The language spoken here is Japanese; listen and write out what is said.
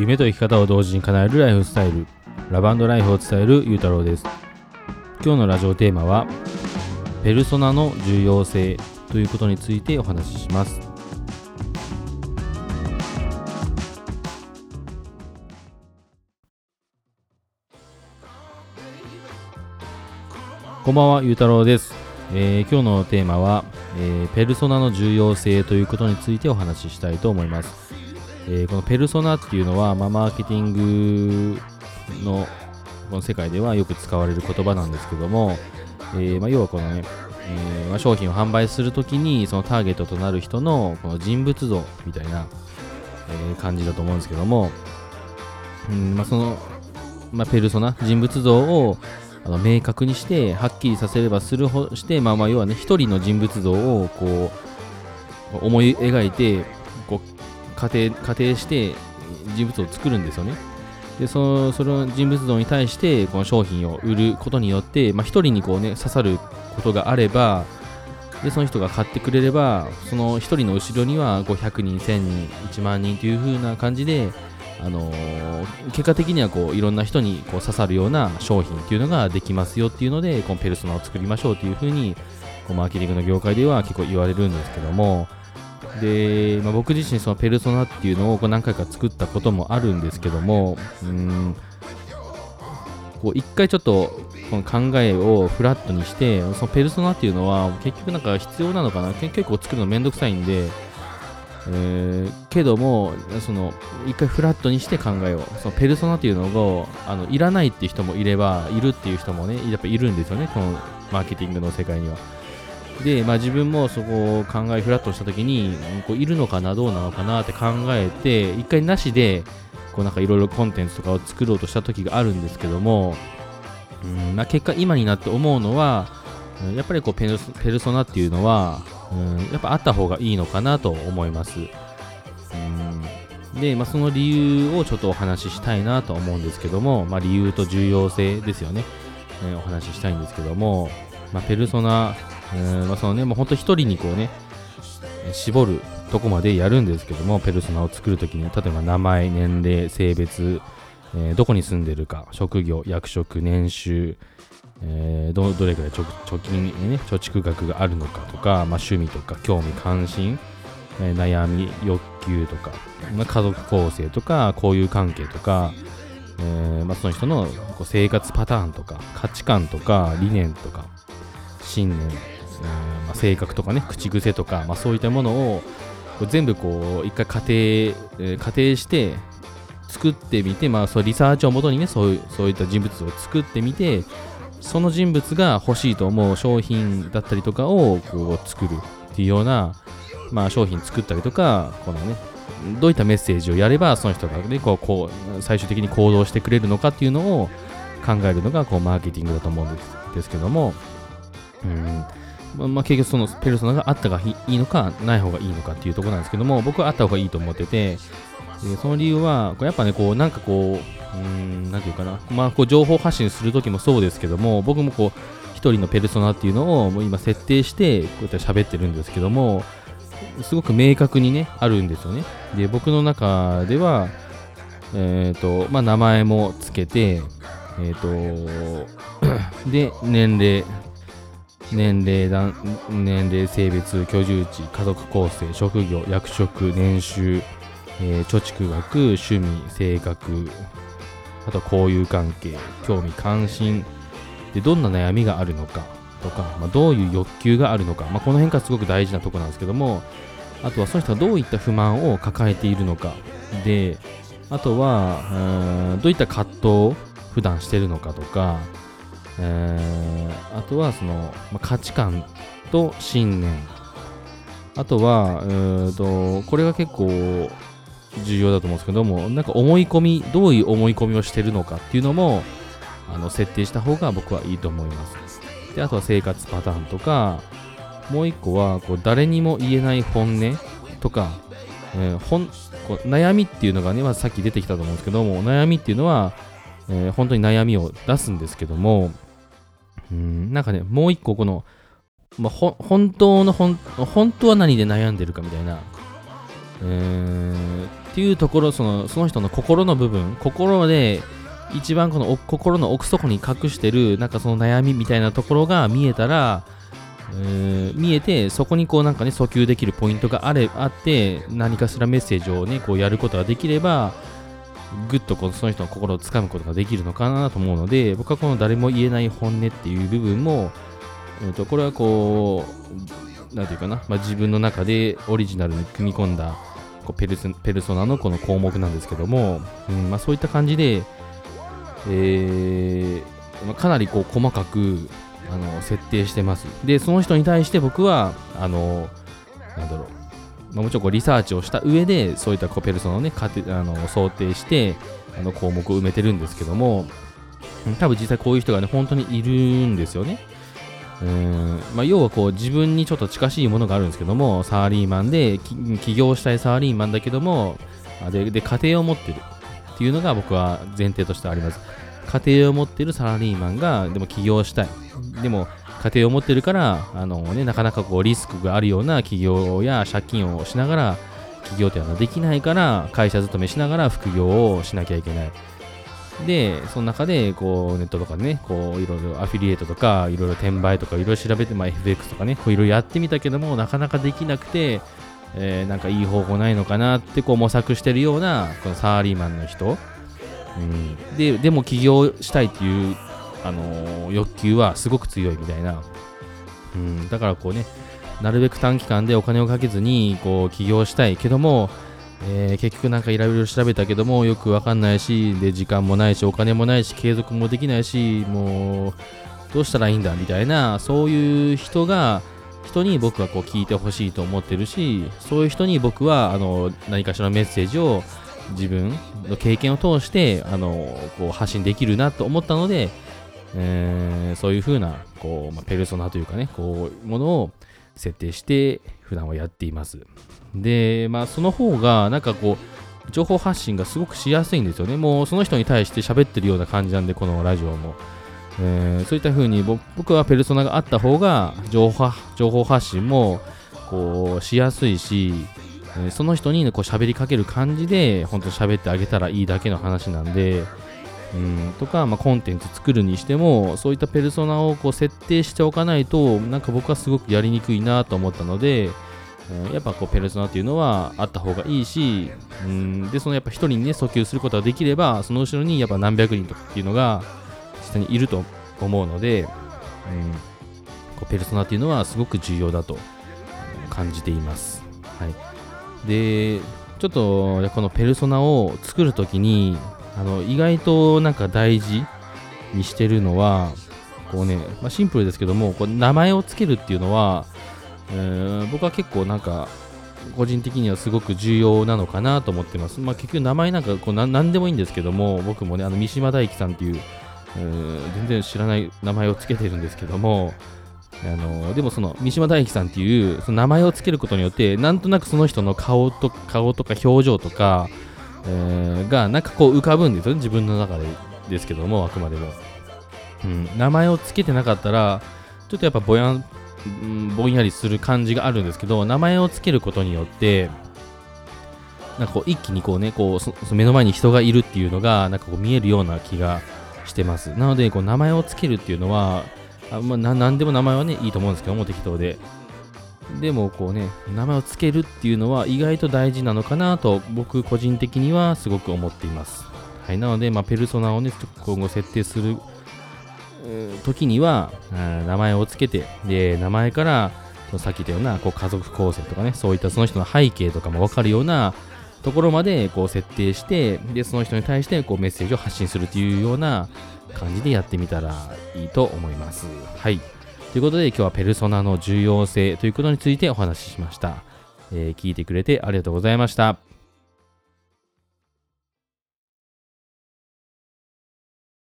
夢と生き方を同時に叶えるライフスタイルラバンドライフを伝えるゆうたろうです。今日のラジオテーマはペルソナの重要性ということについてお話しします。こんばんはゆうたろうです、えー今日のテーマは、えーペルソナの重要性ということについてお話ししたいと思います。えーこのペルソナっていうのは、まあ、マーケティングのこの世界ではよく使われる言葉なんですけども、えーまあ、要はこのね、えーまあ、商品を販売するときにそのターゲットとなる人のこの人物像みたいな、え感じだと思うんですけども、うんま、その、ま、ペルソナ人物像をあの明確にしてはっきりさせればするほして、まあ、まあ要はね一人の人物像をこう思い描いて仮定仮定して人物を作るんですよね。でそのその人物像に対してこの商品を売ることによって、まあ、一人にこう、ね、刺さることがあればでその人が買ってくれればその一人の後ろには500人1000人1万人という風な感じで、あのー結果的にはこういろんな人にこう刺さるような商品っていうのができますよっていうのでこのペルソナを作りましょうっていう風にこうマーケティングの業界では結構言われるんですけどもで、まあ、僕自身そのペルソナっていうのをこう何回か作ったこともあるんですけどもうんこう一回ちょっとこの考えをフラットにしてそのペルソナっていうのは結局なんか必要なのかな結構作るのめんどくさいんで、えーけどもその一回フラットにして考えをそのペルソナっていうのをあのいらないっていう人もいればいるっていう人もねやっぱいるんですよねこのマーケティングの世界には。で、まあ、自分もそこを考えフラットした時にこういるのかなどうなのかなって考えて一回なしでこうなんかいろいろコンテンツとかを作ろうとした時があるんですけども、うんまあ、結果今になって思うのはやっぱりこうペルソペルソナっていうのは、うん、やっぱあった方がいいのかなと思います。うんで、まあ、その理由をちょっとお話ししたいなと思うんですけども、まあ、理由と重要性ですよね、えーお話ししたいんですけども、まあ、ペルソナ、うんまあ、そのね、もう本当一人にこうね、絞るとこまでやるんですけども、ペルソナを作るときに、例えば名前、年齢、性別、えーどこに住んでるか、職業、役職、年収、えーどどれくらい貯貯金、ね、貯蓄額があるのかとか、まあ、趣味とか興味関心、えー悩み欲求とか、まあ、家族構成とか交友関係とか、えーまあ、その人のこう生活パターンとか価値観とか理念とか信念、まあ、性格とかね口癖とか、まあ、そういったものを全部こう一回仮定、仮定して作ってみて、まあ、そうリサーチをもとにねそういうそういった人物を作ってみてその人物が欲しいと思う商品だったりとかをこう作るっていうような、まあ、商品作ったりとかこのねどういったメッセージをやればその人が、ね、こうこう最終的に行動してくれるのかっていうのを考えるのがこうマーケティングだと思うんですですけども、うん。まあ、結局そのペルソナがあったがいいのかない方がいいのかっていうところなんですけども僕はあった方がいいと思っててでその理由はやっぱねこうなんかこううんなんていうかな、まあ、こう情報発信するときもそうですけども僕もこう一人のペルソナっていうのをもう今設定してこうやって喋ってるんですけどもすごく明確にねあるんですよね。で僕の中ではえっ、とまあ名前もつけてえっ、と で年齢年齢だ年齢性別居住地家族構成職業役職年収、えー貯蓄額趣味性格あと交友関係興味関心でどんな悩みがあるのかとか、まあ、どういう欲求があるのか、まあ、この辺がすごく大事なとこなんですけどもあとはその人がどういった不満を抱えているのかであとはうーんどういった葛藤を普段してるのかとか、えーあとはその、まあ、価値観と信念。あとはうーんとこれが結構重要だと思うんですけどもなんか思い込みどういう思い込みをしてるのかっていうのもあの設定した方が僕はいいと思います。であとは生活パターンとかもう一個はこう誰にも言えない本音とか、えーほんこう悩みっていうのがね、まずさっき出てきたと思うんですけども悩みっていうのは、えー本当に悩みを出すんですけどもうん。なんかねもう一個この、まあ、ほ本当のほん本当は何で悩んでるかみたいな、えーっっていうところそのその人の心の部分心で一番この心の奥底に隠してるなんかその悩みみたいなところが見えたら、え、見えてそこにこうなんかね訴求できるポイントがあれあって何かしらメッセージをねこうやることができればぐっとこうその人の心をつかむことができるのかなと思うので僕はこの誰も言えない本音っていう部分も、えー、とこれはこう何て言うかな、まあ、自分の中でオリジナルに組み込んだこうペルソナのこの項目なんですけども、うんまあ、そういった感じで、えーまあ、かなりこう細かくあの設定してます。で、その人に対して僕は、あの、なんだろう、まあ、もちろんこうリサーチをした上で、そういったコペルソナをね、あの想定して、あの項目を埋めてるんですけども、多分実際こういう人がね、本当にいるんですよね。うんまあ、要はこう自分にちょっと近しいものがあるんですけども、サラリーマンで起業したいサラリーマンだけども、でで家庭を持ってるっていうのが僕は前提としてあります。家庭を持ってるサラリーマンがでも起業したい。でも家庭を持ってるからあの、ね、なかなかこうリスクがあるような起業や借金をしながら起業というのはできないから会社勤めしながら副業をしなきゃいけない。で、その中で、こう、ネットとかね、こう、いろいろアフィリエイトとか、いろいろ転売とか、いろいろ調べて、まあ、FX とかね、こういろいろやってみたけども、なかなかできなくて、えー、なんかいい方法ないのかなって、こう、模索してるような、このサラリーマンの人。うん。で、でも起業したいっていう、あの、欲求はすごく強いみたいな。うん。だからこうね、なるべく短期間でお金をかけずに、こう、起業したいけども、えー、結局なんかいろいろ調べたけどもよくわかんないしで時間もないしお金もないし継続もできないしもうどうしたらいいんだみたいなそういう人が人に僕はこう聞いてほしいと思ってるしそういう人に僕はあの何かしらのメッセージを自分の経験を通してあのこう発信できるなと思ったので、えー、そういう風なこう、まあ、ペルソナというかねこうものを設定して普段はやっています。で、まあ、その方が、なんかこう、情報発信がすごくしやすいんですよね。もうその人に対して喋ってるような感じなんで、このラジオも。えー、そういった風に僕はペルソナがあった方が情報情報発信もこうしやすいし、えー、その人に、こう喋りかける感じで本当喋ってあげたらいいだけの話なんで、うん、とか、まあ、コンテンツ作るにしてもそういったペルソナをこう設定しておかないとなんか僕はすごくやりにくいなと思ったので、うんやっぱこうペルソナっていうのはあった方がいいし、うん、で、そのやっぱ一人にね、訴求することができれば、その後ろにやっぱ何百人とかっていうのが下にいると思うので、うん、こうペルソナっていうのはすごく重要だと感じています。はい。で、ちょっとこのペルソナを作るときに、あの意外となんか大事にしてるのは、こうね、まあ、シンプルですけども、こう名前をつけるっていうのは、えー、僕は結構なんか個人的にはすごく重要なのかなと思ってます。まあ、結局名前なんかこう何でもいいんですけども、僕もね、あの三島大樹さんっていう、えー、全然知らない名前を付けてるんですけども、あのでもその三島大樹さんっていうその名前を付けることによってなんとなくその人の顔と顔とか表情とか、えー、がなんかこう浮かぶんですよね自分の中でですけどもあくまでも、うん、名前を付けてなかったらちょっとやっぱぼやん、ぼんやりする感じがあるんですけど、名前を付けることによって、なんかこう一気にこうね、こう目の前に人がいるっていうのが、なんかこう見えるような気がしてます。なので、こう名前を付けるっていうのは、あまあ、なんでも名前はね、いいと思うんですけども、適当で。でもこうね、名前を付けるっていうのは意外と大事なのかなと僕個人的にはすごく思っています。はい、なので、まあ、ペルソナをね、今後設定する時には、名前をつけて、で、名前から、さっき言ったようなこう家族構成とかね、そういったその人の背景とかもわかるようなところまでこう設定して、で、その人に対してこうメッセージを発信するというような感じでやってみたらいいと思います。はい。ということで今日はペルソナの重要性ということについてお話ししました。えー、聞いてくれてありがとうございました。